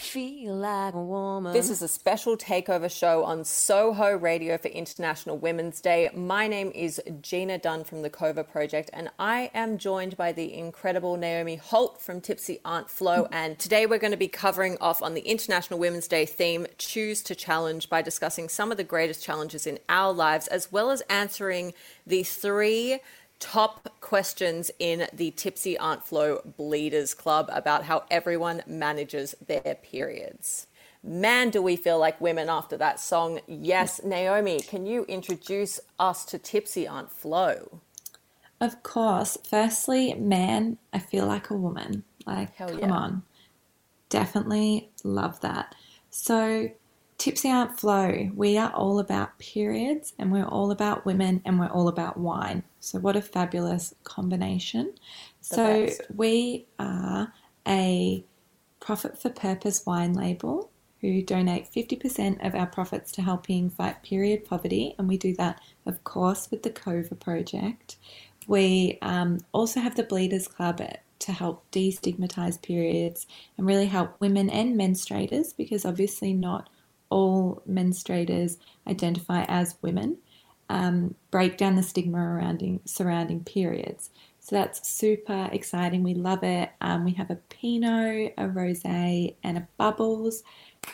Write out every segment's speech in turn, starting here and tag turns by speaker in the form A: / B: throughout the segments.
A: Feel like a woman.
B: This is a special takeover show on Soho Radio for International Women's Day. My name is Gina Dunn from the Cova Project, and I am joined by the incredible Naomi Holt from Tipsy Aunt Flo. And today we're going to be covering off on the International Women's Day theme, Choose to Challenge, by discussing some of the greatest challenges in our lives, as well as answering the three top questions in the Tipsy Aunt Flo Bleeders Club about how everyone manages their periods. Man, do we feel like women after that song. Yes, Naomi, can you introduce us to Tipsy Aunt Flo?
C: Of course. Firstly, man, I feel like a woman. Like,
B: Hell
C: come
B: yeah.
C: on. Definitely love that. So, Tipsy Aunt Flo, we are all about periods and we're all about women and we're all about wine. So, what a fabulous combination. so,
B: best.
C: we are a profit for purpose wine label who donate 50% of our profits to helping fight period poverty. And we do that, of course, with the COVA project. We um, also have the Bleeders Club to help destigmatize periods and really help women and menstruators because obviously not all menstruators identify as women. Um, break down the stigma surrounding surrounding periods. So that's super exciting. We love it. Um, we have a Pinot, a Rosé, and a Bubbles,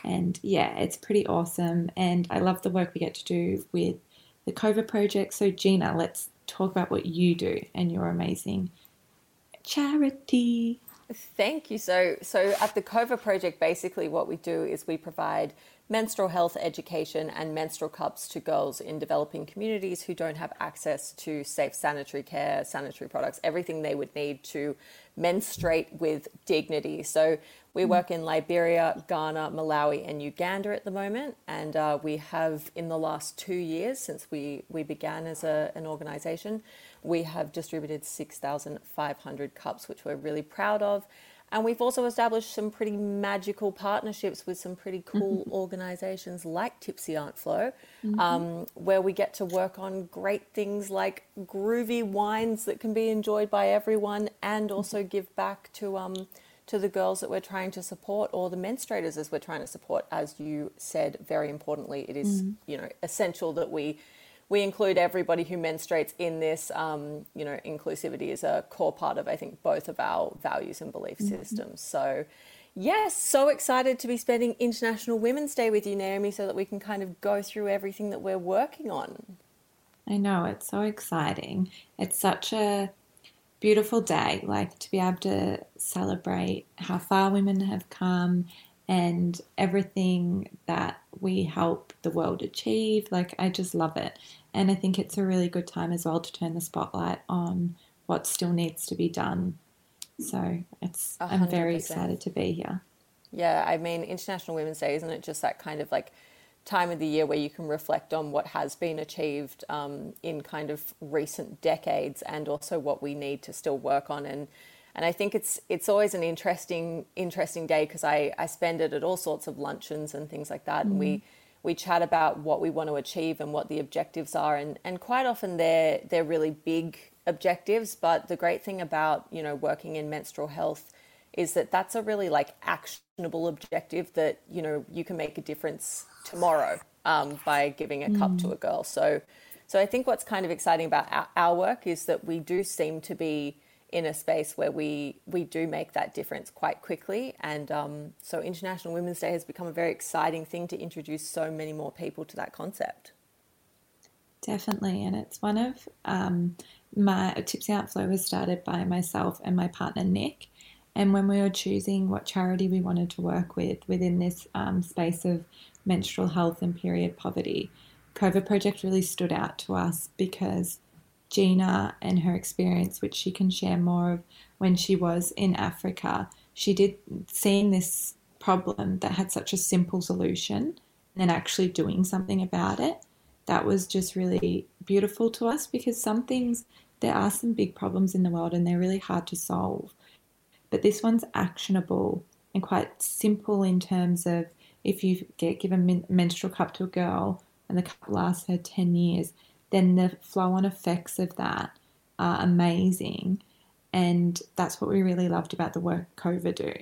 C: and yeah, it's pretty awesome. And I love the work we get to do with the Cova project. So Gina, let's talk about what you do and your amazing charity.
B: Thank you. So, so at the Cova Project, basically what we do is we provide menstrual health education and menstrual cups to girls in developing communities who don't have access to safe sanitary care, sanitary products, everything they would need to menstruate with dignity. So we work in Liberia, Ghana, Malawi, and Uganda at the moment, and uh, we have in the last two years since we we began as a, an organisation, we have distributed six thousand five hundred cups, which we're really proud of. And we've also established some pretty magical partnerships with some pretty cool organizations like Tipsy Aunt Flo, um, where we get to work on great things like groovy wines that can be enjoyed by everyone and also give back to, um, to the girls that we're trying to support or the menstruators as we're trying to support. As you said, very importantly, it is, you know, essential that we we include everybody who menstruates in this. Um, you know, inclusivity is a core part of, I think, both of our values and belief systems. So, yes, so excited to be spending International Women's Day with you, Naomi, so that we can kind of go through everything that we're working on.
C: I know, it's so exciting. It's such a beautiful day, like to be able to celebrate how far women have come and everything that we help the world achieve. Like, I just love it. And I think it's a really good time as well to turn the spotlight on what still needs to be done. So it's,
B: A
C: I'm very excited to be here.
B: Yeah, I mean, International Women's Day, isn't it just that kind of like time of the year where you can reflect on what has been achieved um, in kind of recent decades and also what we need to still work on and and I think it's it's always an interesting interesting day because I, I spend it at all sorts of luncheons and things like that. And we we chat about what we want to achieve and what the objectives are. And, and quite often they're they're really big objectives but the great thing about you know working in menstrual health is that that's a really like actionable objective that you know you can make a difference tomorrow um, by giving a cup to a girl. So so i think what's kind of exciting about our, our work is that we do seem to be in a space where we we do make that difference quite quickly. And um, so International Women's Day has become a very exciting thing to introduce so many more people to that concept.
C: Definitely, and it's one of um, my Tipsy Aunt Flo was started by myself and my partner Nick. And when we were choosing what charity we wanted to work with within this um, space of menstrual health and period poverty, COVA Project really stood out to us because Gina and her experience, which she can share more of when she was in Africa, she did seeing this problem that had such a simple solution and then actually doing something about it. That was just really beautiful to us because some things, there are some big problems in the world and they're really hard to solve. But this one's actionable and quite simple in terms of if you get given a menstrual cup to a girl and the cup lasts her 10 years, then the flow on effects of that are amazing. And that's what we really loved about the work COVA do.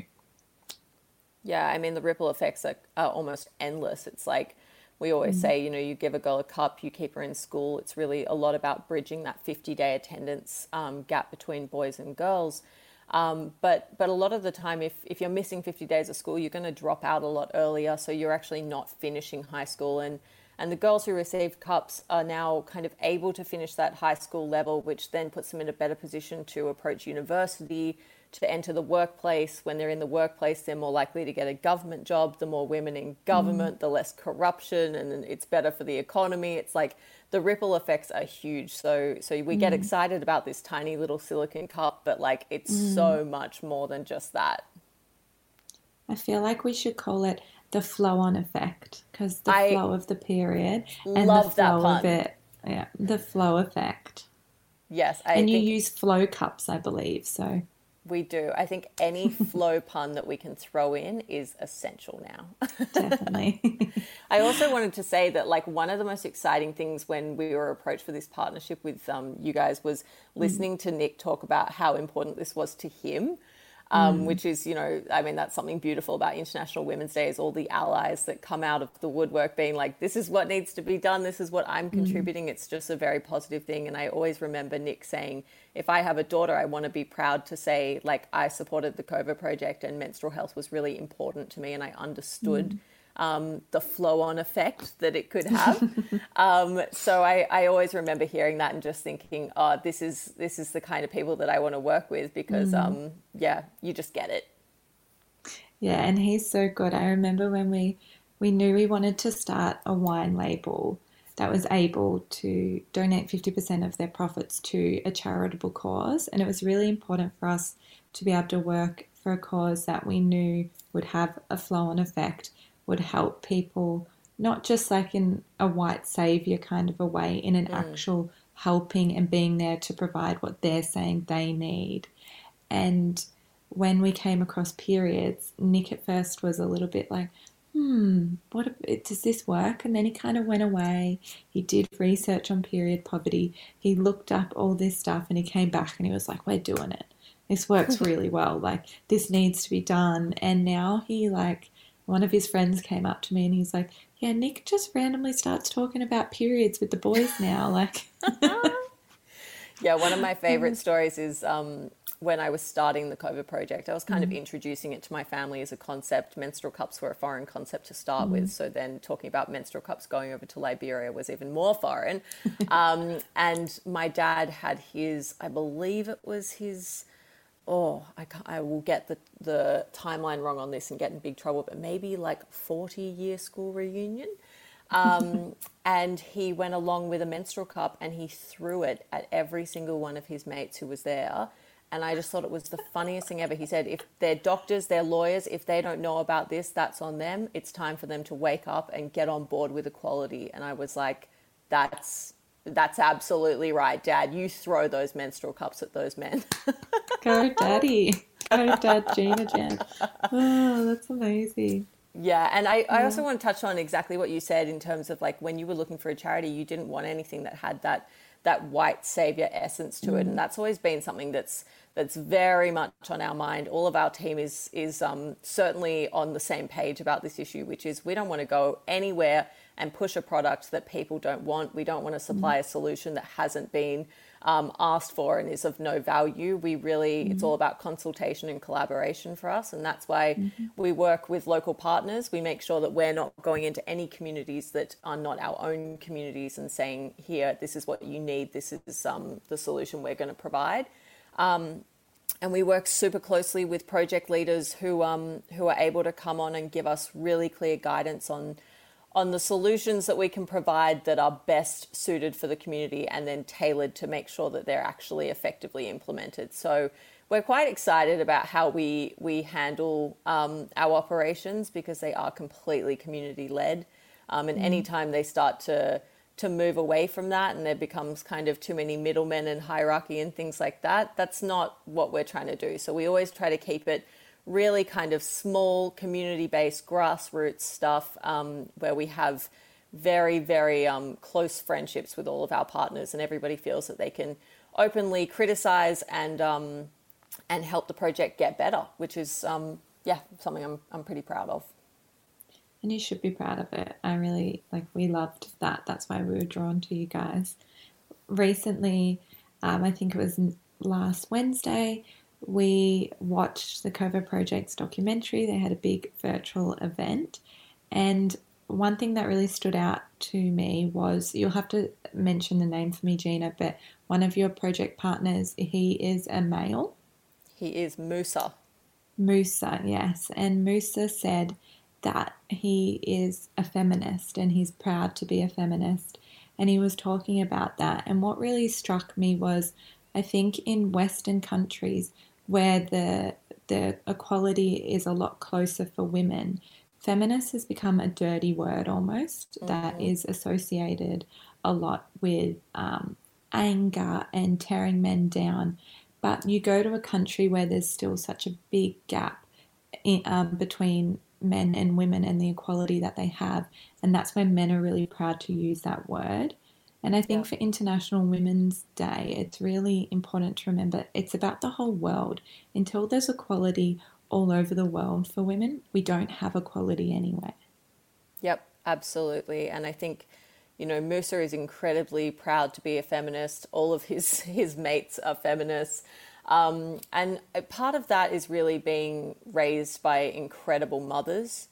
B: Yeah, I mean, the ripple effects are, are almost endless. It's like we always mm. say, you know, you give a girl a cup, you keep her in school. It's really a lot about bridging that 50 day attendance um, gap between boys and girls. Um, but but a lot of the time, if, if you're missing 50 days of school, you're going to drop out a lot earlier. So you're actually not finishing high school. And and the girls who received cups are now kind of able to finish that high school level, which then puts them in a better position to approach university, to enter the workplace. When they're in the workplace, they're more likely to get a government job. The more women in government, mm. the less corruption, and it's better for the economy. It's like the ripple effects are huge. So, so we mm. get excited about this tiny little silicon cup, but like it's mm. so much more than just that.
C: I feel like we should call it the flow on effect because the I flow of the period and the flow of it. Yeah, the flow effect.
B: Yes,
C: I and you use flow cups, I believe. So
B: we do. I think any flow pun that we can throw in is essential now.
C: Definitely.
B: I also wanted to say that, like, one of the most exciting things when we were approached for this partnership with um, you guys was mm. listening to Nick talk about how important this was to him um, mm. which is, you know, I mean, that's something beautiful about International Women's Day is all the allies that come out of the woodwork being like, this is what needs to be done, this is what I'm mm. contributing. Mm. It's just a very positive thing. And I always remember Nick saying, if I have a daughter, I want to be proud to say, like, I supported the COVA project and menstrual health was really important to me and I understood. Mm um, the flow on effect that it could have. um, so I, I, always remember hearing that and just thinking, oh, this is this is the kind of people that I want to work with because mm. um, yeah, you just get it.
C: Yeah, and he's so good. I remember when we we knew we wanted to start a wine label that was able to donate 50% of their profits to a charitable cause. And it was really important for us to be able to work for a cause that we knew would have a flow on effect would help people, not just like in a white savior kind of a way, in an mm. actual helping and being there to provide what they're saying they need. And when we came across periods, Nick at first was a little bit like, hmm, what does this work? And then he kind of went away. He did research on period poverty. He looked up all this stuff and he came back and he was like, we're doing it. This works really well. Like this needs to be done. And now he like one of his friends came up to me and he's like, "Yeah, Nick just randomly starts talking about periods with the boys now." Like,
B: yeah, one of my favorite stories is um, when I was starting the COVA project. I was kind mm. of introducing it to my family as a concept. Menstrual cups were a foreign concept to start mm. with, so then talking about menstrual cups going over to Liberia was even more foreign. um, and my dad had his, I believe it was his oh, I, I will get the, the timeline wrong on this and get in big trouble, but maybe like 40 year school reunion. Um, and he went along with a menstrual cup and he threw it at every single one of his mates who was there. And I just thought it was the funniest thing ever. He said, if they're doctors, they're lawyers, if they don't know about this, that's on them. It's time for them to wake up and get on board with equality. And I was like, that's that's absolutely right, Dad. You throw those menstrual cups at those men.
C: Go, Daddy. Go, Dad, Gina Jen. Oh, that's amazing.
B: Yeah, and I, I also want to touch on exactly what you said in terms of like when you were looking for a charity, you didn't want anything that had that that white savior essence to mm. it, and that's always been something that's that's very much on our mind. All of our team is is um, certainly on the same page about this issue, which is we don't want to go anywhere and push a product that people don't want. We don't want to supply mm. a solution that hasn't been um, asked for and is of no value. We really, mm-hmm. it's all about consultation and collaboration for us. And that's why mm-hmm. we work with local partners. We make sure that we're not going into any communities that are not our own communities and saying, here, this is what you need, this is um, the solution we're going to provide. Um, and we work super closely with project leaders who um, who are able to come on and give us really clear guidance on on the solutions that we can provide that are best suited for the community and then tailored to make sure that they're actually effectively implemented. So we're quite excited about how we we handle um, our operations because they are completely community led, um, and mm. anytime they start to to move away from that and there becomes kind of too many middlemen and hierarchy and things like that, that's not what we're trying to do. So we always try to keep it really kind of small community based grassroots stuff um, where we have very, very um, close friendships with all of our partners, and everybody feels that they can openly criticize and um, and help the project get better, which is um, yeah something I'm I'm pretty proud of.
C: And you should be proud of it. I really like. We loved that. That's why we were drawn to you guys. Recently, um, I think it was last Wednesday we watched the Cova Project's documentary. They had a big virtual event. And one thing that really stood out to me was you'll have to mention the name for me, Gina, but one of your project partners, he is a male.
B: He is Musa.
C: Musa, yes. And Musa said that he is a feminist and he's proud to be a feminist. And he was talking about that. And what really struck me was I think in Western countries, where the the equality is a lot closer for women. Feminist has become a dirty word almost mm-hmm. that is associated a lot with um, anger and tearing men down. But you go to a country where there's still such a big gap in, um, between men and women and the equality that they have, and that's where men are really proud to use that word. And I think yeah. for International Women's Day, it's really important to remember it's about the whole world. Until there's equality all over the world for women, we don't have equality anywhere.
B: Yep, absolutely. And I think, you know, Musa is incredibly proud to be a feminist. All of his, his mates are feminists. Um, and part of that is really being raised by incredible mothers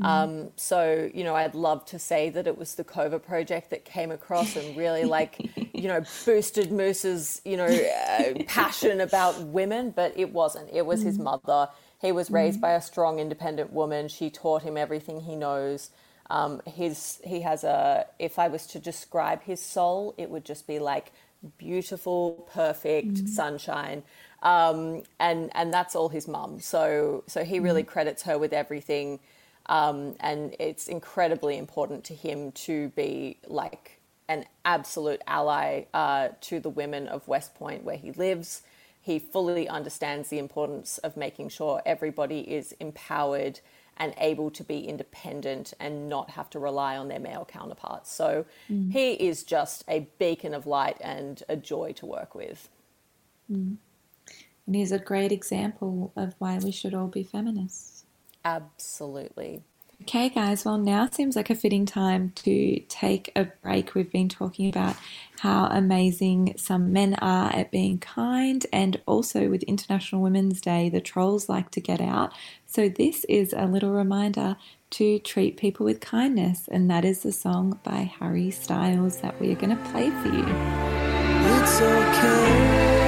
B: Mm. Um, so, you know, I'd love to say that it was the COVA project that came across and really, like, you know, boosted Musa's, you know, uh, passion about women, but it wasn't. It was mm. his mother. He was raised mm. by a strong, independent woman. She taught him everything he knows. Um, his he has a. If I was to describe his soul, it would just be like beautiful, perfect sunshine. Um, and and that's all his mum. So so he really credits her with everything. Um, and it's incredibly important to him to be like an absolute ally uh, to the women of West Point where he lives. He fully understands the importance of making sure everybody is empowered and able to be independent and not have to rely on their male counterparts. So mm. he is just a beacon of light and a joy to work with.
C: Mm. And he's a great example of why we should all be feminists.
B: Absolutely.
C: Okay, guys, well, now seems like a fitting time to take a break. We've been talking about how amazing some men are at being kind, and also with International Women's Day, the trolls like to get out. So, this is a little reminder to treat people with kindness, and that is the song by Harry Styles that we are going to play for you. It's okay.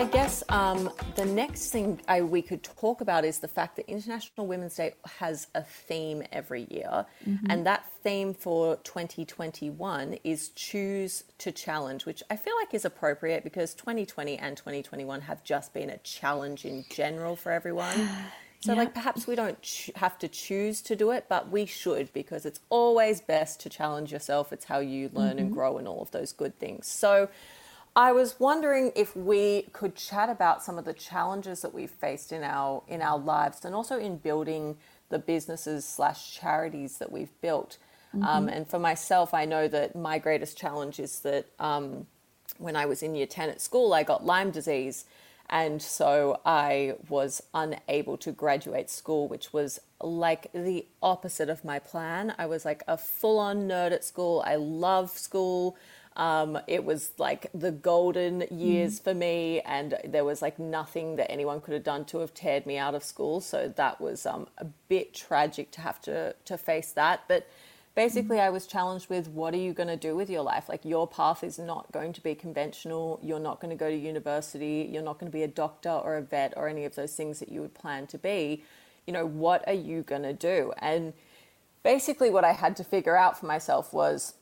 B: I guess um, the next thing I, we could talk about is the fact that International Women's Day has a theme every year, mm-hmm. and that theme for 2021 is choose to challenge, which I feel like is appropriate because 2020 and 2021 have just been a challenge in general for everyone. So, yeah. like, perhaps we don't ch- have to choose to do it, but we should because it's always best to challenge yourself. It's how you learn mm-hmm. and grow and all of those good things. So, I was wondering if we could chat about some of the challenges that we've faced in our in our lives, and also in building the businesses slash charities that we've built. Mm-hmm. Um, and for myself, I know that my greatest challenge is that um, when I was in year ten at school, I got Lyme disease, And so I was unable to graduate school, which was like the opposite of my plan. I was like a full on nerd at school. I love school. Um, it was like the golden years mm. for me, and there was like nothing that anyone could have done to have teared me out of school. So that was um, a bit tragic to have to to face that. But basically I was challenged with what are you going to do with your life? Like your path is not going to be conventional. You're not going to go to university. You're not going to be a doctor or a vet or any of those things that you would plan to be. You know, what are you going to do? And basically what I had to figure out for myself was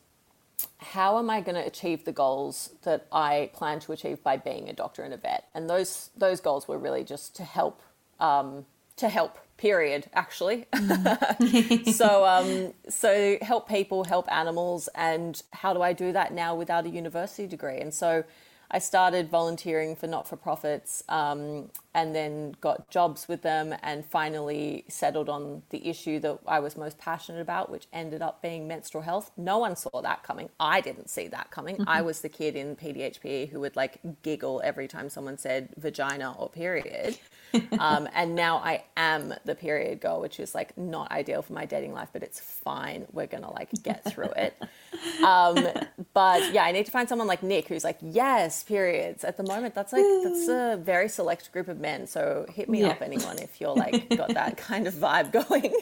B: how am I going to achieve the goals that I plan to achieve by being a doctor and a vet? And those those goals were really just to help um, to help period actually mm. so um, so help people help animals and how do i do that now without a university degree and so I started volunteering for not for profits um, and then got jobs with them and finally settled on the issue that I was most passionate about, which ended up being menstrual health. No one saw that coming. I didn't see that coming. Mm-hmm. I was the kid in PDHPE who would like giggle every time someone said vagina or period. um, and now I am the period girl, which is like not ideal for my dating life, but it's fine. We're gonna like get through it. Um, but yeah, I need to find someone like Nick who's like, yes, periods. At the moment, that's like that's a very select group of men. So hit me yeah. up, anyone, if you're like got that kind of vibe going.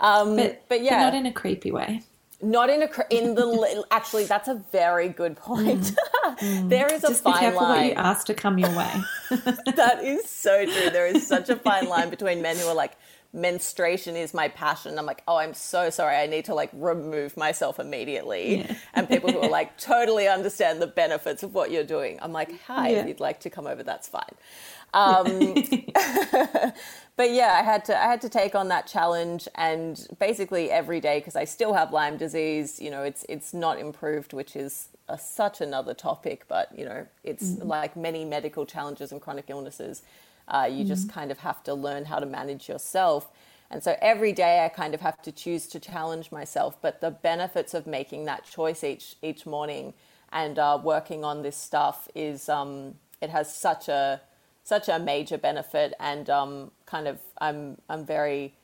B: Um,
C: but,
B: but yeah,
C: but not in a creepy way.
B: Not in a in the actually that's a very good point. Mm. Mm. there is
C: Just
B: a fine
C: be careful
B: line.
C: What you ask to come your way.
B: that is so true. There is such a fine line between men who are like menstruation is my passion. I'm like, oh, I'm so sorry. I need to like remove myself immediately. Yeah. And people who are like totally understand the benefits of what you're doing. I'm like, hi, yeah. if you'd like to come over, that's fine. Um, but yeah, I had to I had to take on that challenge, and basically every day because I still have Lyme disease. You know, it's it's not improved, which is a, such another topic. But you know, it's mm. like many medical challenges and chronic illnesses. Uh, you mm. just kind of have to learn how to manage yourself. And so every day I kind of have to choose to challenge myself. But the benefits of making that choice each each morning and uh, working on this stuff is um, it has such a such a major benefit, and um, kind of I'm I'm very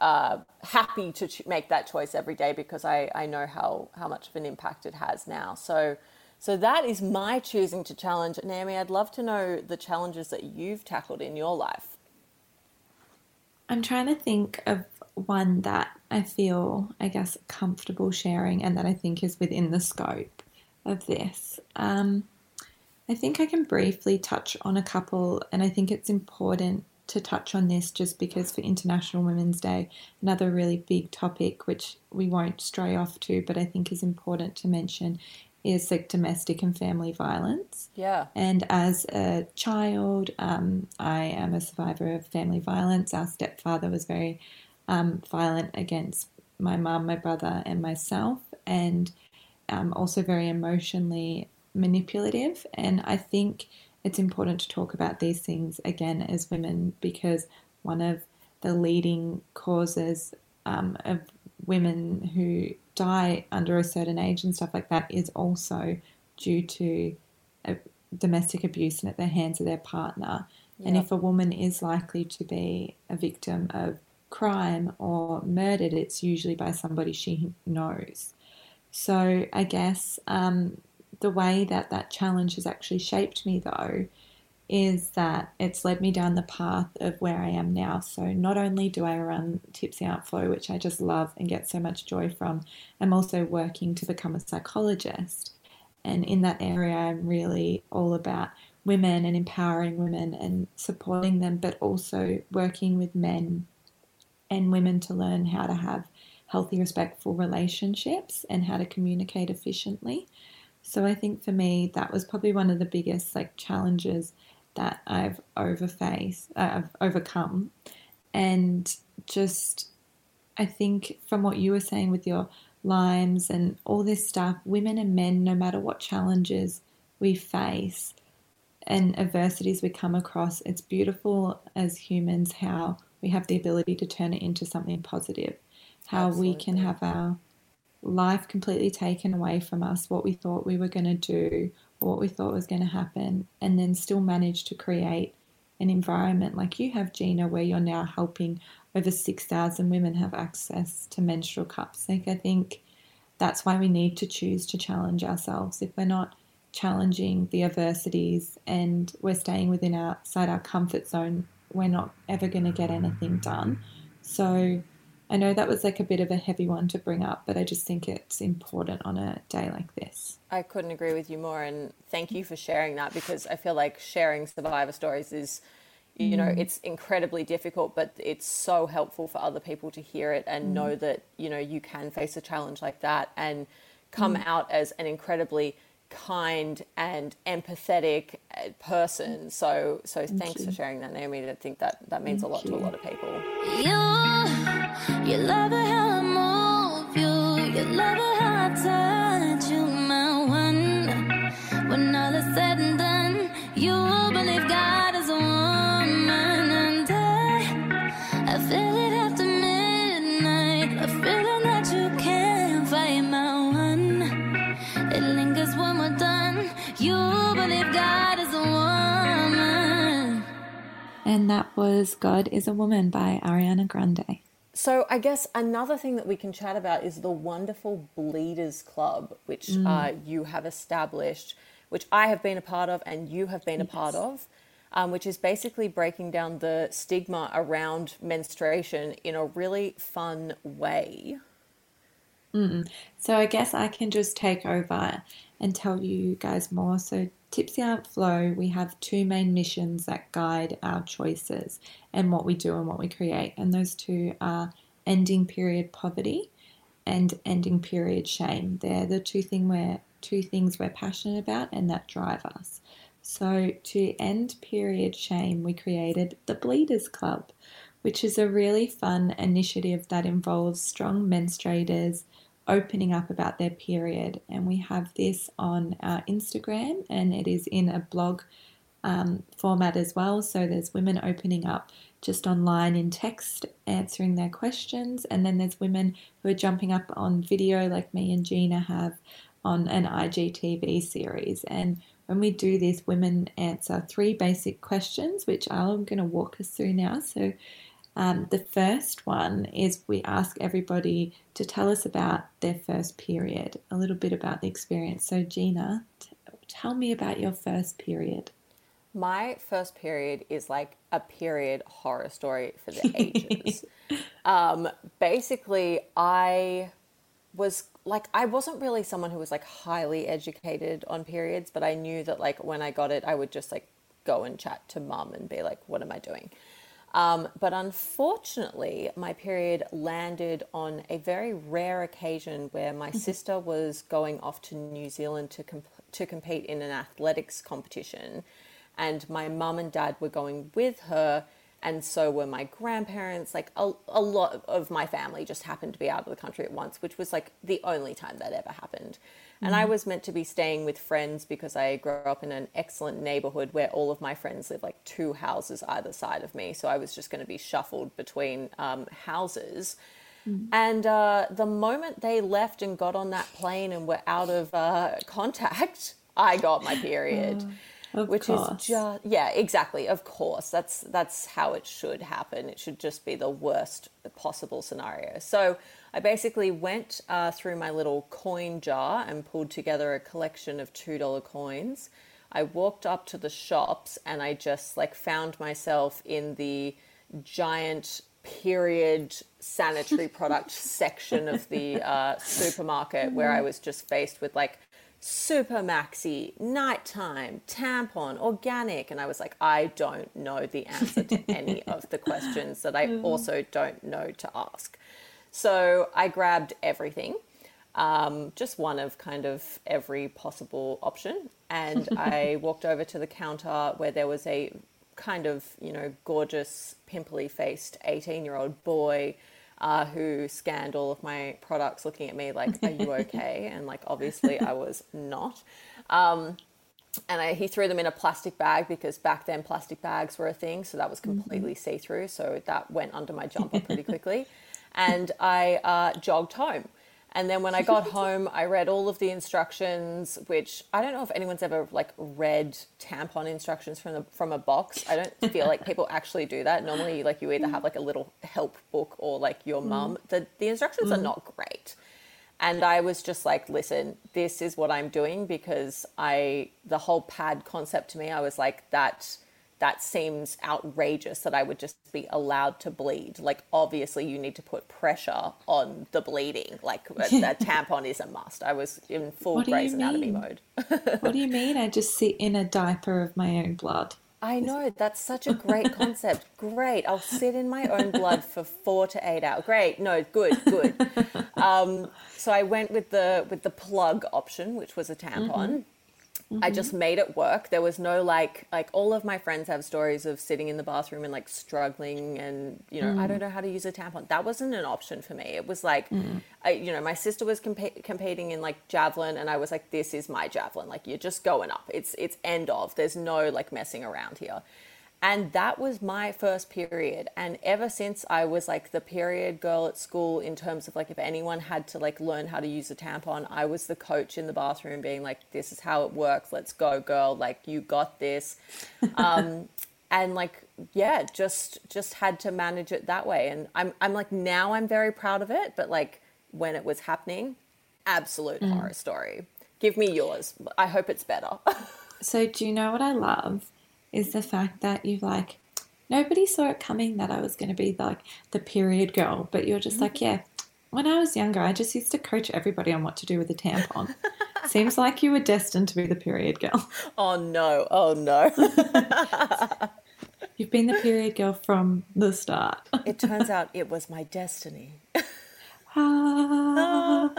B: uh, happy to ch- make that choice every day because I, I know how how much of an impact it has now. So so that is my choosing to challenge. Naomi, I'd love to know the challenges that you've tackled in your life.
C: I'm trying to think of one that I feel, I guess, comfortable sharing and that I think is within the scope of this. Um, I think I can briefly touch on a couple, and I think it's important to touch on this just because for International Women's Day, another really big topic which we won't stray off to, but I think is important to mention is like domestic and family violence.
B: Yeah.
C: And as a child, um, I am a survivor of family violence. Our stepfather was very um, violent against my mum, my brother, and myself, and um, also very emotionally manipulative. And I think it's important to talk about these things again as women because one of the leading causes um, of women who die under a certain age and stuff like that is also due to domestic abuse and at the hands of their partner. Yep. And if a woman is likely to be a victim of crime or murdered, it's usually by somebody she knows. So I guess um, the way that that challenge has actually shaped me, though, is that it's led me down the path of where I am now. So not only do I run Tipsy Aunt Flo, which I just love and get so much joy from, I'm also working to become a psychologist. And in that area, I'm really all about women and empowering women and supporting them, but also working with men and women to learn how to have healthy, respectful relationships and how to communicate efficiently. So I think for me, that was probably one of the biggest like challenges that I've overfaced, uh, I've overcome, and just I think from what you were saying with your Lyme's and all this stuff, women and men, no matter what challenges we face and adversities we come across, it's beautiful as humans how we have the ability to turn it into something positive, how Absolutely. we can have our life completely taken away from us, what we thought we were going to do, or what we thought was going to happen, and then still manage to create an environment like you have, Gina, where you're now helping over 6,000 women have access to menstrual cups. Like, I think that's why we need to choose to challenge ourselves. If we're not challenging the adversities and we're staying within outside our comfort zone, we're not ever going to get anything done. So, I know that was like a bit of a heavy one to bring up, but I just think it's important on a day like this.
B: I couldn't agree with you more, and thank you for sharing that because I feel like sharing survivor stories is, you know, mm. it's incredibly difficult, but it's so helpful for other people to hear it and know mm. that, you know, you can face a challenge like that and come mm. out as an incredibly kind and empathetic uh, person. So, so thanks for sharing that, Naomi. I think that that means a lot to a lot of people.
A: You, you love it how I move you. You love it how I touch you, my one. When all is said and done, you will believe God is a woman, and I, I feel it after midnight. A feeling that you can't fight, my one. It lingers when we're done. You believe God is a woman.
C: And that was God is a Woman by Ariana Grande.
B: So I guess another thing that we can chat about is the wonderful Bleeders Club, which uh, you have established, which I have been a part of and you have been a part of, um, which is basically breaking down the stigma around menstruation in a really fun way.
C: So I guess I can just take over and tell you guys more. So Tipsy Aunt Flo, we have two main missions that guide our choices and what we do and what we create. And those two are ending period poverty and ending period shame. They're the two thing we're two things we're passionate about and that drive us. So to end period shame, we created the Bleeders Club, which is a really fun initiative that involves strong menstruators opening up about their period. And we have this on our Instagram and it is in a blog um, format as well. So there's women opening up just online in text, answering their questions. And then there's women who are jumping up on video, like me and Gina have on an IGTV series. And when we do this, women answer three basic questions, which I'm going to walk us through now. So um, the first one is we ask everybody to tell us about their first period, a little bit about the experience. So, Gina, t- tell me about your first period.
B: My first period is like a period horror story for the ages. um, basically, I was like, I wasn't really someone who was like highly educated on periods, but I knew that like when I got it, I would just like go and chat to mum and be like, what am I doing? Um, but unfortunately, my period landed on a very rare occasion where my sister was going off to New Zealand to comp- to compete in an athletics competition, and my mum and dad were going with her, and so were my grandparents. Like a, a lot of my family just happened to be out of the country at once, which was like the only time that ever happened. And I was meant to be staying with friends because I grew up in an excellent neighborhood where all of my friends live like two houses either side of me. So I was just going to be shuffled between um, houses. And uh, the moment they left and got on that plane and were out of uh, contact, I got my period.
C: Of
B: which
C: course.
B: is just yeah exactly. Of course. That's that's how it should happen. It should just be the worst possible scenario. So i basically went uh, through my little coin jar and pulled together a collection of two dollar coins. I walked up to the shops and i just like found myself in the giant period sanitary product section of the uh, supermarket where i was just faced with like super maxi, nighttime, tampon, organic. And I was like, I don't know the answer to any of the questions that I also don't know to ask. So I grabbed everything, um, just one of kind of every possible option. And I walked over to the counter where there was a kind of, you know, gorgeous, pimply faced 18 year old boy uh, who scanned all of my products looking at me like, Are you okay? And like, obviously, I was not. Um, and I, he threw them in a plastic bag because back then plastic bags were a thing, so that was completely see through. So that went under my jumper pretty quickly, and I uh, jogged home. And then when I got home, I read all of the instructions, which I don't know if anyone's ever like read tampon instructions from the from a box. I don't feel like people actually do that. Normally, like you either have like a little help book or like your mm-hmm. mum. The the instructions are mm-hmm. not great. And I was just like, listen, this is what I'm doing because I the whole pad concept to me, I was like that that seems outrageous that I would just be allowed to bleed. Like, obviously, you need to put pressure on the bleeding. Like, a, a tampon is a must. I was in full Grey's Anatomy mode.
C: What do you mean? I just sit in a diaper of my own blood.
B: I know that's such a great concept. Great. I'll sit in my own blood for four to eight hours. Great. No, good, good. Um, so I went with the with the plug option, which was a tampon. I mm-hmm. just made it work. There was no like like all of my friends have stories of sitting in the bathroom and like struggling and you know I mm. don't know how to use a tampon. That wasn't an option for me. It was like mm-hmm. I you know my sister was compa- competing in like javelin and I was like this is my javelin. Like you're just going up. It's it's end of. There's no like messing around here. And that was my first period. And ever since I was like the period girl at school, in terms of like if anyone had to like learn how to use a tampon, I was the coach in the bathroom being like, this is how it works. Let's go, girl. Like, you got this. Um, and like, yeah, just just had to manage it that way. And I'm, I'm like, now I'm very proud of it. But like when it was happening, absolute horror story. Give me yours. I hope it's better.
C: So, do you know what I love? Is the fact that you've like, nobody saw it coming that I was going to be like the period girl, but you're just like, yeah. When I was younger, I just used to coach everybody on what to do with a tampon. Seems like you were destined to be the period girl.
B: oh no. Oh no.
C: You've been the period girl from the start.
B: it turns out it was my destiny.
C: Ah.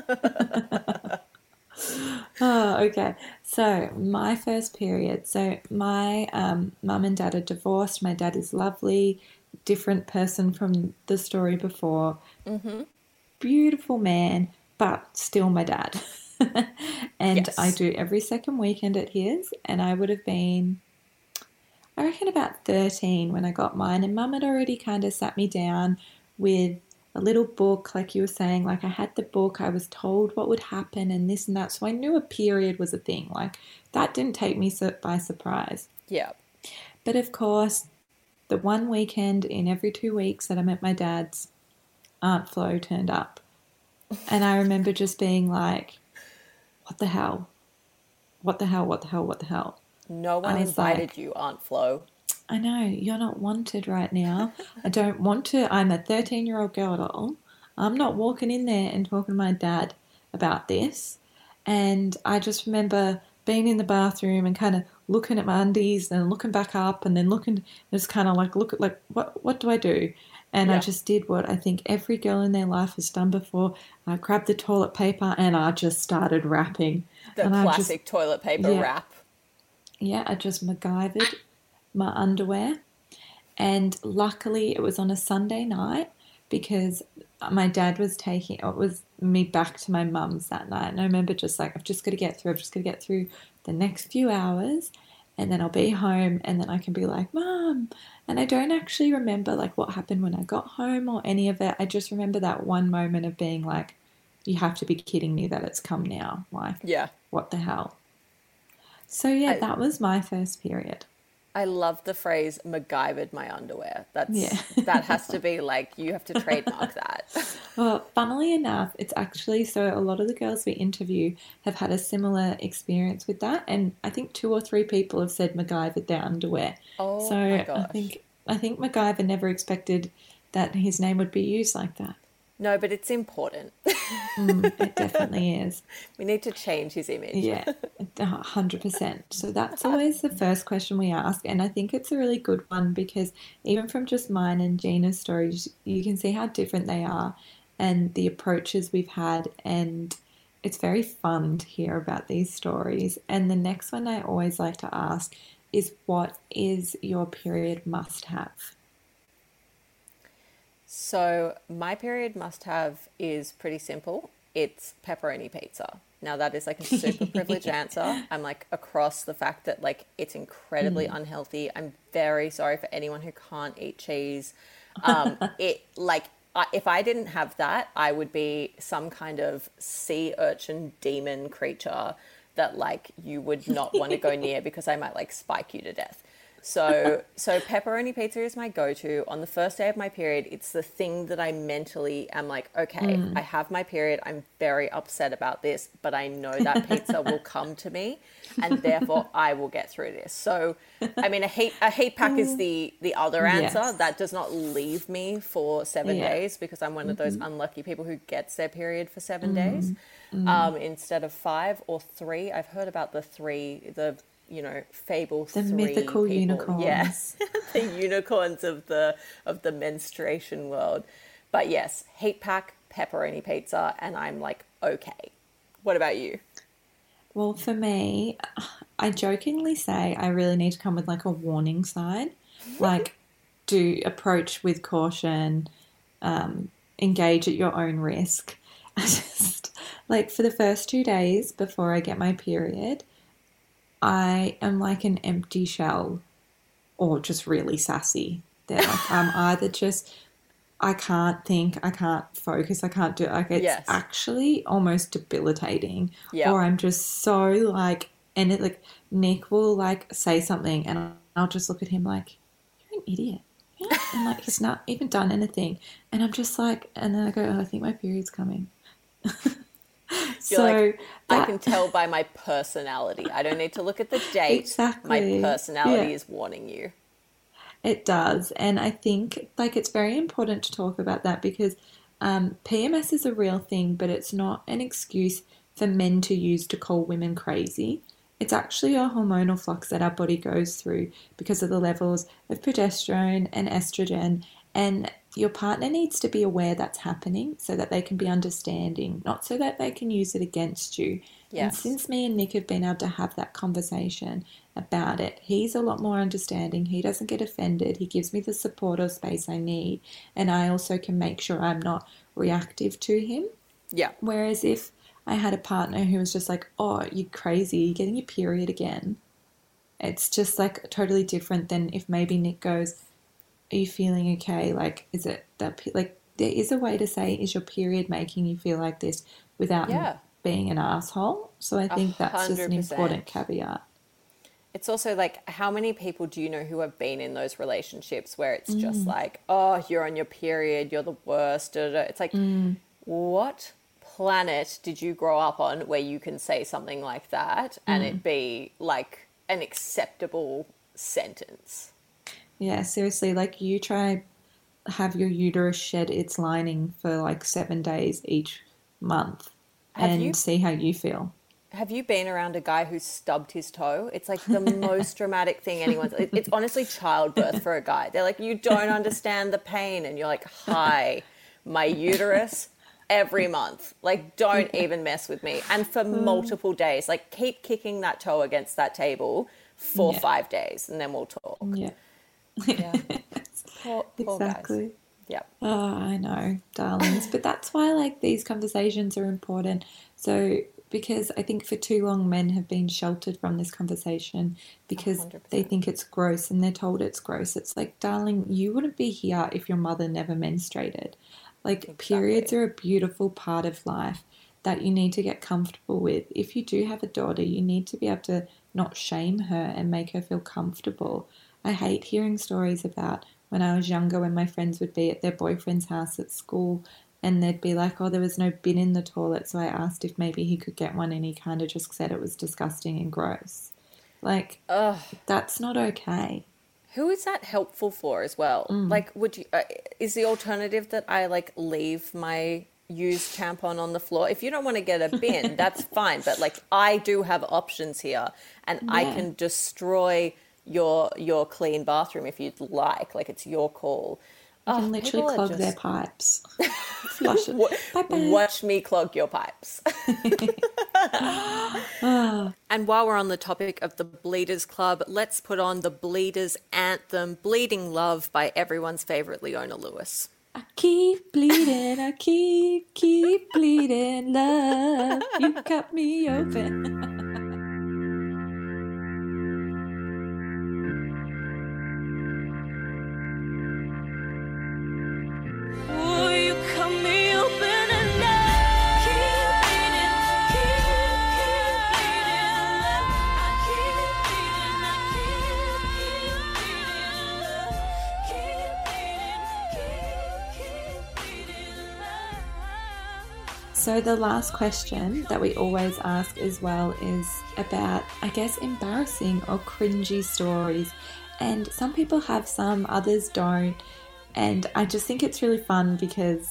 C: oh, okay. So my first period. So my um, mum and dad are divorced. My dad is lovely, different person from the story before. Beautiful man, but still my dad. and
B: Yes.
C: I do every second weekend at his. And I would have been, I reckon, about 13 when I got mine. And mum had already kind of sat me down with a little book, like you were saying. Like I had the book, I was told what would happen and this and that. So I knew a period was a thing. Like that didn't take me by surprise.
B: Yeah.
C: But of course, the one weekend in every two weeks that I'm at my dad's, Aunt Flo turned up. And I remember just being like, what the hell? What the hell? What the hell? What the hell?
B: No one invited
C: like-
B: you, Aunt Flo.
C: I know, you're not wanted right now. I don't want to. I'm a 13 year old girl doll. I'm not walking in there and talking to my dad about this. And I just remember being in the bathroom and kind of looking at my undies and looking back up and then looking, just kind of like, look at, like, what, what do I do? And I just did what I think every girl in their life has done before. I grabbed the toilet paper and I just started wrapping.
B: The
C: and I just-
B: classic toilet paper
C: Yeah.
B: wrap.
C: yeah, I just MacGyvered my underwear. And luckily, it was on a Sunday night because my dad was taking it was me back to my mum's that night. And I remember just like, I've just got to get through, I've just got to get through the next few hours and then I'll be home and then I can be like, Mum. And I don't actually remember like what happened when I got home or any of it. I just remember that one moment of being like, you have to be kidding me that it's come now. Like,
B: Yeah.
C: what the hell? So yeah,
B: I-
C: that was my first period.
B: I love the phrase MacGyvered my underwear. That's
C: Yeah.
B: that has to be like you have to trademark that.
C: Well, funnily enough, it's actually so a lot of the girls we interview have had a similar experience with that, and I think two or three people have said MacGyvered their underwear.
B: Oh
C: so
B: my
C: I think I think MacGyver never expected that his name would be used like that.
B: No, but it's important.
C: Mm, it definitely is.
B: we need to change his image.
C: Yeah, hundred percent. So that's always the first question we ask, and I think it's a really good one because even from just mine and Gina's stories, you can see how different they are, and the approaches we've had, and it's very fun to hear about these stories. And the next one I always like to ask is, "What is your period must have?"
B: So my period must have is pretty simple. It's pepperoni pizza. Now that is like a super privileged answer. I'm like across the fact that like it's incredibly unhealthy. I'm very sorry for anyone who can't eat cheese. Um, it like I, if I didn't have that, I would be some kind of sea urchin demon creature that like you would not want to go near because I might like spike you to death. So so pepperoni pizza is my go-to. On the first day of my period, it's the thing that I mentally am like, okay, I have my period. I'm very upset about this, but I know that pizza will come to me and therefore I will get through this. So I mean a heat a heat pack is the the other answer.
C: Yes.
B: That does not leave me for 7
C: Yeah.
B: days because I'm one of those unlucky people who gets their period for 7
C: Mm.
B: days um, instead of 5 or 3. I've heard about the 3 the you know, fable
C: The
B: three
C: mythical
B: people.
C: unicorns.
B: Yes, the unicorns of the of the menstruation world. But yes, heat pack pepperoni pizza, and I'm like, okay. What about you?
C: Well, for me, I jokingly say I really need to come with like a warning sign, like do approach with caution, um, engage at your own risk. I just like for the first two days before I get my period, I am like an empty shell or just really sassy. They're like I'm either just I can't think, I can't focus, I can't do like it's
B: Yes.
C: actually almost debilitating.
B: Yeah.
C: Or I'm just so like and it like Nick will like say something and I'll just look at him like, You're an idiot. Yeah. And like he's not even done anything. And I'm just like and then I go, Oh, I think my period's coming. so
B: like, I can tell by my personality. I don't need to look at the date.
C: Exactly.
B: My personality
C: Yeah.
B: is warning you.
C: It does. And I think like it's very important to talk about that because um, PMS is a real thing, but it's not an excuse for men to use to call women crazy. It's actually a hormonal flux that our body goes through because of the levels of progesterone and estrogen. And your partner needs to be aware that's happening so that they can be understanding, not so that they can use it against you. And since me and Nick have been able to have that conversation about it, he's a lot more understanding. He doesn't get offended. He gives me the support or space I need. And I also can make sure I'm not reactive to him.
B: Yeah.
C: Whereas if I had a partner who was just like, oh, you're crazy, you're getting your period again, it's just like totally different than if maybe Nick goes, are you feeling okay? Like, is it that, like, there is a way to say, is your period making you feel like this without
B: Yeah.
C: being an asshole? So I think that's just an important caveat.
B: It's also like, how many people do you know who have been in those relationships where it's
C: Mm.
B: just like, oh, you're on your period, you're the worst. Da, da. It's like,
C: Mm.
B: what planet did you grow up on where you can say something like that and
C: Mm.
B: it be like an acceptable sentence?
C: Yeah, seriously, like you try have your uterus shed its lining for like seven days each month
B: Have
C: and
B: you?
C: see how you feel.
B: Have you been around a guy who stubbed his toe? It's like the most dramatic thing anyone's. it- It's honestly childbirth for a guy. They're like, you don't understand the pain, and you're like, hi, my uterus every month. Like, don't even mess with me. And for hmm. multiple days, like, keep kicking that toe against that table for
C: Yeah.
B: five days, and then we'll talk.
C: Yeah,
B: Yeah. Poor, poor guys.
C: exactly.
B: Yeah.
C: Oh, I know, darlings. but that's why like these conversations are important. So because I think for too long men have been sheltered from this conversation because they
B: 100%.
C: think it's gross and they're told it's gross. It's like, darling, you wouldn't be here if your mother never menstruated. Like periods are a beautiful part of life that you need to get comfortable with. If you do have a daughter, you need to be able to not shame her and make her feel comfortable. I hate hearing stories about when I was younger when my friends would be at their boyfriend's house at school and they'd be like, oh, there was no bin in the toilet. So I asked if maybe he could get one and he kind of just said it was disgusting and gross. Like,
B: Ugh.
C: that's not okay.
B: Who is that helpful for as well? Like, would you? Uh, is the alternative that I like leave my used tampon on the floor? If you don't want to get a bin, that's fine. But like, I do have options here, and I can destroy your your clean bathroom if you'd like. Like, it's your call.
C: You
B: Oh,
C: can literally
B: people are
C: clog their pipes. Flush it. Bye-bye.
B: Watch me clog your pipes. Ah. and while we're on the topic of the Bleeders Club, let's put on the Bleeders anthem, Bleeding Love by everyone's favorite Leona Lewis.
C: I keep bleeding, I keep, keep bleeding, love. You cut me open. So, the last question that we always ask as well is about, I guess, embarrassing or cringy stories. And some people have some, others don't. And I just think it's really fun because,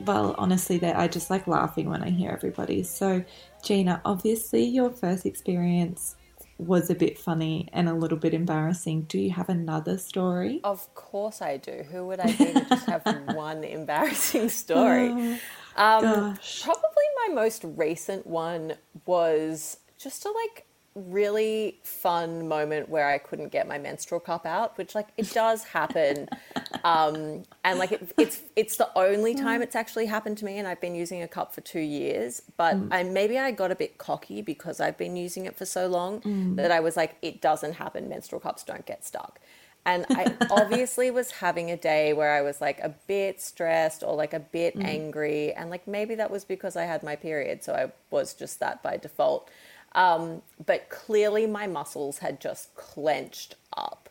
C: well, honestly, that I just like laughing when I hear everybody. So, Gina, obviously, your first experience was a bit funny and a little bit embarrassing. Do you have another story?
B: Of course I do. Who would I be to just have one embarrassing story? Oh.
C: Um,
B: probably my most recent one was just a like really fun moment where I couldn't get my menstrual cup out, which like it does happen, um, and like it, it's it's the only time it's actually happened to me, and I've been using a cup for two years. But I maybe I got a bit cocky because I've been using it for so long that I was like, it doesn't happen. Menstrual cups don't get stuck. And I obviously was having a day where I was like a bit stressed or like a bit angry. And like maybe that was because I had my period. So I was just that by default. Um, but clearly my muscles had just clenched up.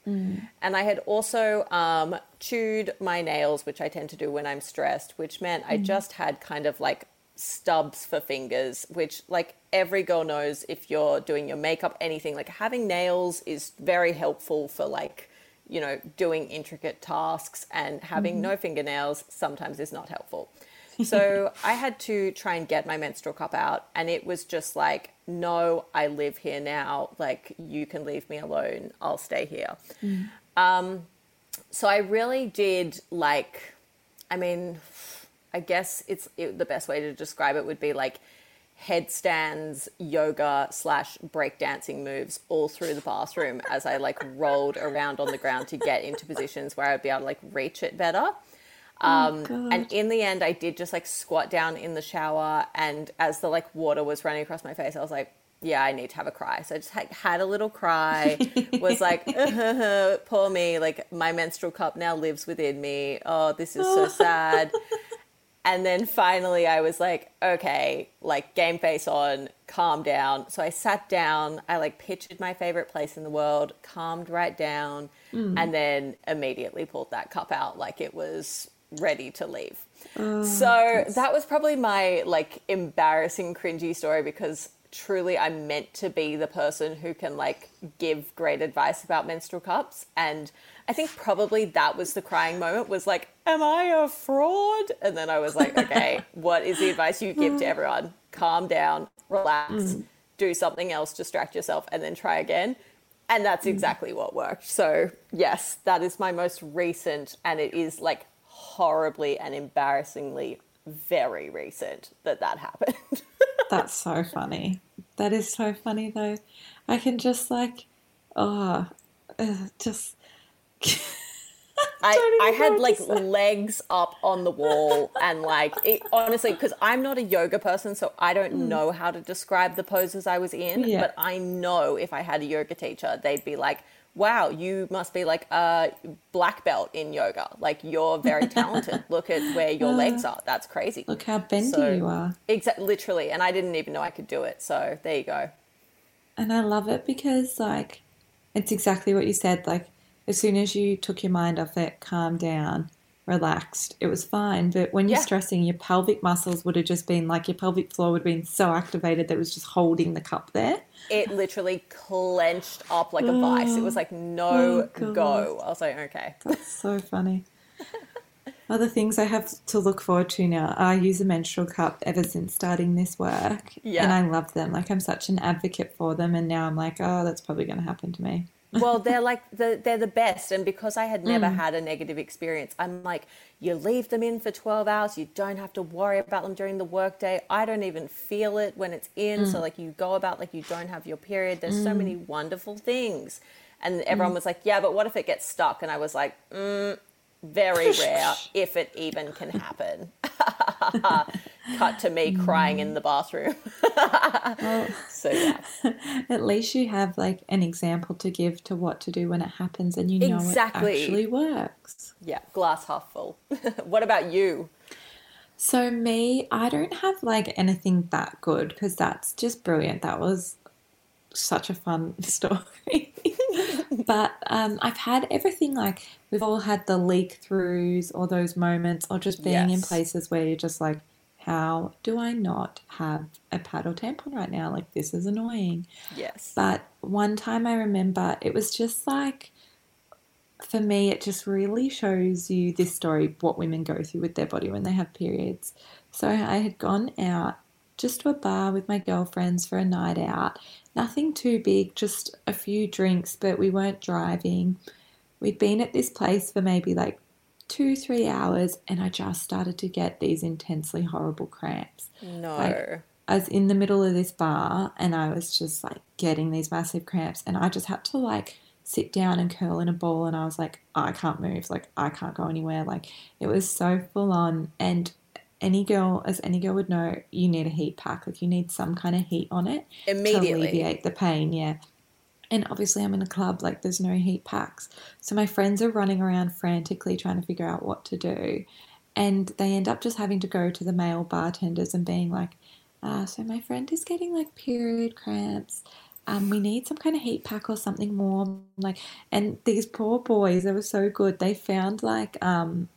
B: And I had also um, chewed my nails, which I tend to do when I'm stressed, which meant I just had kind of like stubs for fingers, which like every girl knows if you're doing your makeup, anything, like having nails is very helpful for like, you know, doing intricate tasks and having no fingernails sometimes is not helpful. So I had to try and get my menstrual cup out, and it was just like, no, I live here now. Like, you can leave me alone. I'll stay here. Um, so I really did like, I mean, I guess it's it, the best way to describe it would be like headstands, yoga slash breakdancing moves all through the bathroom as I like rolled around on the ground to get into positions where I'd be able to like reach it better. Um, and in the end, I did just like squat down in the shower, and as the like water was running across my face, I was like, "Yeah, I need to have a cry." So I just like, had a little cry, was like, "Poor me!" Like my menstrual cup now lives within me. Oh, this is so sad. And then finally, I was like, okay, like game face on, calm down. So I sat down, I like pictured my favorite place in the world, calmed right down, mm. and then immediately pulled that cup out like it was ready to leave. Oh, so that was probably my like embarrassing, cringy story because truly I'm meant to be the person who can like give great advice about menstrual cups. And I think probably that was the crying moment was like, am I a fraud? And then I was like, okay, what is the advice you give to everyone? Calm down, relax, mm-hmm. do something else, distract yourself, and then try again. And that's mm-hmm. exactly what worked. So, yes, that is my most recent, and it is like horribly and embarrassingly very recent that that happened.
C: That's so funny. That is so funny though. I can just like, oh, uh, just.
B: I, I had like legs up on the wall and like it, honestly because i'm not a yoga person so i don't know how to describe the poses i was in.
C: Yeah.
B: but i know if i had a yoga teacher they'd be like wow you must be like a black belt in yoga. Like you're very talented. Look at where your legs are. That's crazy.
C: Look how bendy
B: So-
C: you are.
B: exactly literally and i didn't even know i could do it. So there you go.
C: And I love it because, like, it's exactly what you said. Like, as soon as you took your mind off it, calmed down, relaxed, it was fine. But when you're
B: Yeah.
C: stressing, your pelvic muscles would have just been like your pelvic floor would have been so activated that it was just holding the cup there.
B: it literally clenched up like a vice it was oh, like no
C: Oh,
B: go i was like okay
C: That's so funny. Other things I have to look forward to now. I use a menstrual cup ever since starting this work.
B: Yeah.
C: And I love them. Like, I'm such an advocate for them. And now I'm like, oh, that's probably going to happen to me.
B: Well they're like the, they're the best and because i had never mm. had a negative experience i'm like you leave them in for 12 hours you don't have to worry about them during the workday i don't even feel it when it's in so mm. like you go about like you don't have your period there's so many mm. wonderful things. And everyone was like yeah but what if it gets stuck? And i was like mm, very rare if it even can happen cut to me crying in the bathroom so yeah
C: At least you have like an example to give to what to do when it happens and you know
B: Exactly.
C: it actually works.
B: yeah glass half full what about you
C: So, me, I don't have like anything that good because that's just brilliant. That was such a fun story. but um, I've had everything like we've all had the leak throughs or those moments or just being in places where you're just like, how do I not have a pad or tampon right now? Like, this is annoying.
B: Yes.
C: But one time I remember it was just like, for me, it just really shows you this story, what women go through with their body when they have periods. So I had gone out just to a bar with my girlfriends for a night out. Nothing too big, just a few drinks, but we weren't driving. We'd been at this place for maybe like two, three hours, and I just started to get these intensely horrible cramps.
B: No.
C: Like, I was in the middle of this bar and I was just like getting these massive cramps, and I just had to like sit down and curl in a ball, and I was like, I can't move, like, I can't go anywhere. Like, it was so full on. And any girl, as any girl would know, you need a heat pack, like, you need some kind of heat on it to
B: Immediately.
C: alleviate the pain, yeah. And obviously, I'm in a club, like, there's no heat packs. So my friends are running around frantically trying to figure out what to do. And they end up just having to go to the male bartenders and being like, uh, so my friend is getting like period cramps. Um, we need some kind of heat pack or something warm. Like, and these poor boys, they were so good. They found like um,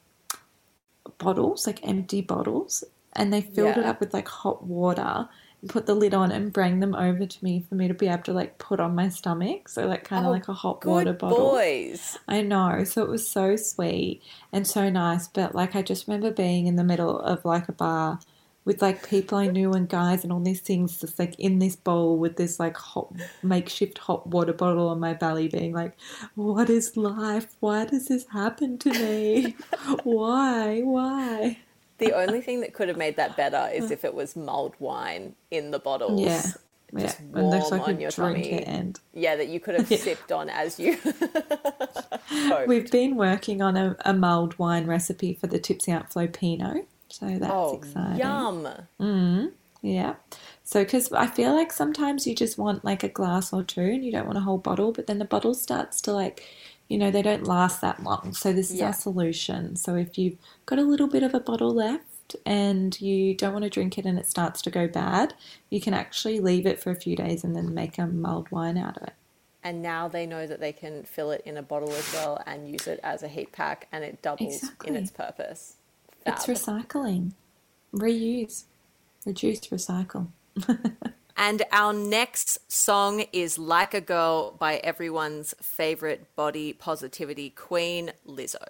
C: bottles, like empty bottles, and they filled it up with like hot water and put the lid on and bring them over to me for me to be able to like put on my stomach. So like kind of
B: Oh,
C: like a hot water bottle.
B: boys.
C: I know. So it was so sweet and so nice. But like, I just remember being in the middle of like a bar with like people I knew and guys and all these things just like in this bowl with this like hot makeshift hot water bottle on my belly being like, what is life? Why does this happen to me? Why? Why?
B: The only thing that could have made that better is uh. if it was mulled wine in the bottles.
C: Yeah. Yeah.
B: Just
C: And there's
B: warm
C: like
B: on your tummy.
C: at end.
B: Yeah, that you could have sipped on as you.
C: We've been working on a, a mulled wine recipe for the Tipsy Aunt Flo Pinot. So that's
B: oh,
C: exciting.
B: yum. Mm-hmm.
C: Yeah. So, because I feel like sometimes you just want like a glass or two and you don't want a whole bottle, but then the bottle starts to like, you know, they don't last that long. So, this is
B: Yeah.
C: our solution. So, if you've got a little bit of a bottle left and you don't want to drink it and it starts to go bad, you can actually leave it for a few days and then make a mulled wine out of it.
B: And now they know that they can fill it in a bottle as well and use it as a heat pack, and it doubles in its purpose.
C: It's recycling, reuse, reduce, recycle.
B: And our next song is Like a Girl by everyone's favorite body positivity queen, Lizzo.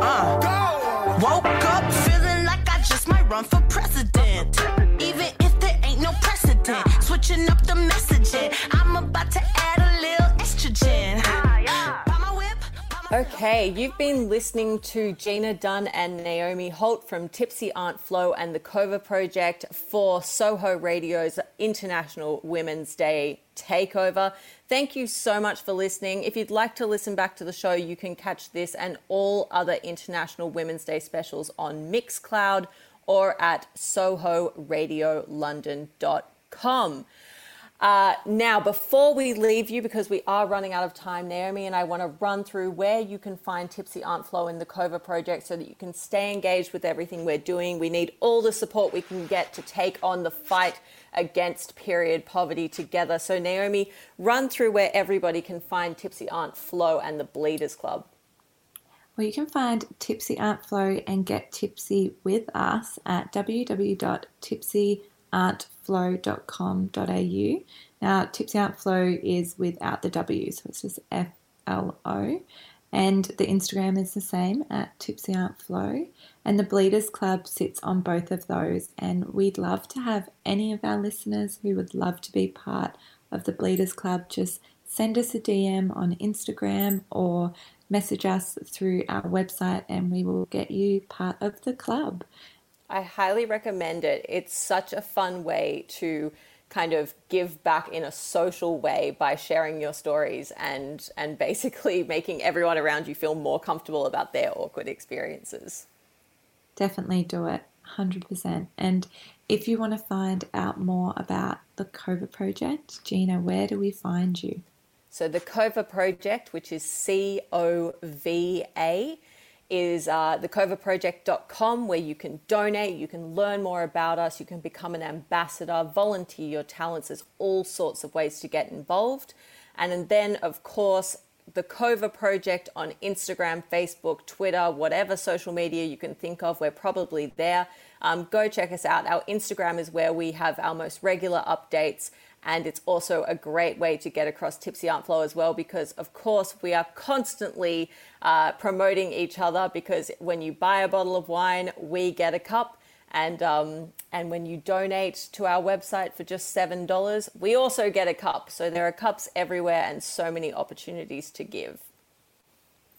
B: Uh.
D: Woke up feeling like I just might run for president. Even if there ain't no precedent. Switching up the messaging. I'm about to
B: Okay, you've been listening to Gina Dunn and Naomi Holt from Tipsy Aunt Flo and the Cova Project for Soho Radio's International Women's Day takeover. Thank you so much for listening. If you'd like to listen back to the show, you can catch this and all other International Women's Day specials on Mixcloud or at sohoradiolondon.com. Uh, now, before we leave you, because we are running out of time, Naomi and I want to run through where you can find Tipsy Aunt Flo in the Cova project so that you can stay engaged with everything we're doing. We need all the support we can get to take on the fight against period poverty together. So, Naomi, run through where everybody can find Tipsy Aunt Flo and the Bleeders Club.
C: Well, you can find Tipsy Aunt Flo and get tipsy with us at www.tipsyauntflo.com.au. Now, Tipsy Aunt Flo is without the W, so it's just F L O. And the Instagram is the same at Tipsy Aunt Flo. And the Bleeders Club sits on both of those. And we'd love to have any of our listeners who would love to be part of the Bleeders Club just send us a DM on Instagram or message us through our website and we will get you part of the club.
B: I highly recommend it. It's such a fun way to kind of give back in a social way by sharing your stories and and basically making everyone around you feel more comfortable about their awkward experiences.
C: Definitely do it, 100%. And if you want to find out more about the COVA project, Gina, where do we find you?
B: So the COVA project, which is C O V A, is uh, thecovaproject.com where you can donate, you can learn more about us, you can become an ambassador, volunteer your talents. There's all sorts of ways to get involved. And then, of course, the Cova Project on Instagram, Facebook, Twitter, whatever social media you can think of. We're probably there. Um, go check us out. Our Instagram is where we have our most regular updates. And it's also a great way to get across Tipsy Aunt Flo as well, because of course we are constantly uh, promoting each other. Because when you buy a bottle of wine, we get a cup. And, um, and when you donate to our website for just $7, we also get a cup. So there are cups everywhere and so many opportunities to give.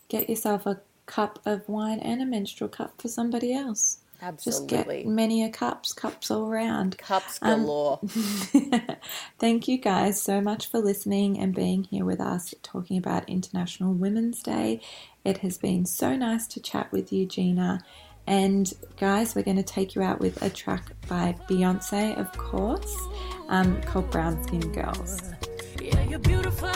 C: Get yourself a cup of wine and a menstrual cup for somebody else. Just get many a cups, cups all round.
B: Cups
C: Um,
B: galore.
C: Thank you guys so much for listening and being here with us talking about International Women's Day. It has been so nice to chat with you, Gina. And guys, we're going to take you out with a track by Beyonce, of course, um, called Brown Skin Girls.
A: Yeah, you're beautiful.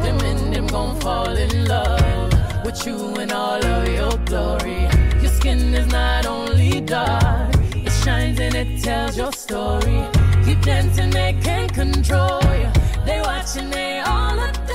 A: Them and them gon' fall in love with you in all of your glory. Your skin is not only dark, it shines and it tells your story. Keep dancing, they can't control you. They watching, they all adore.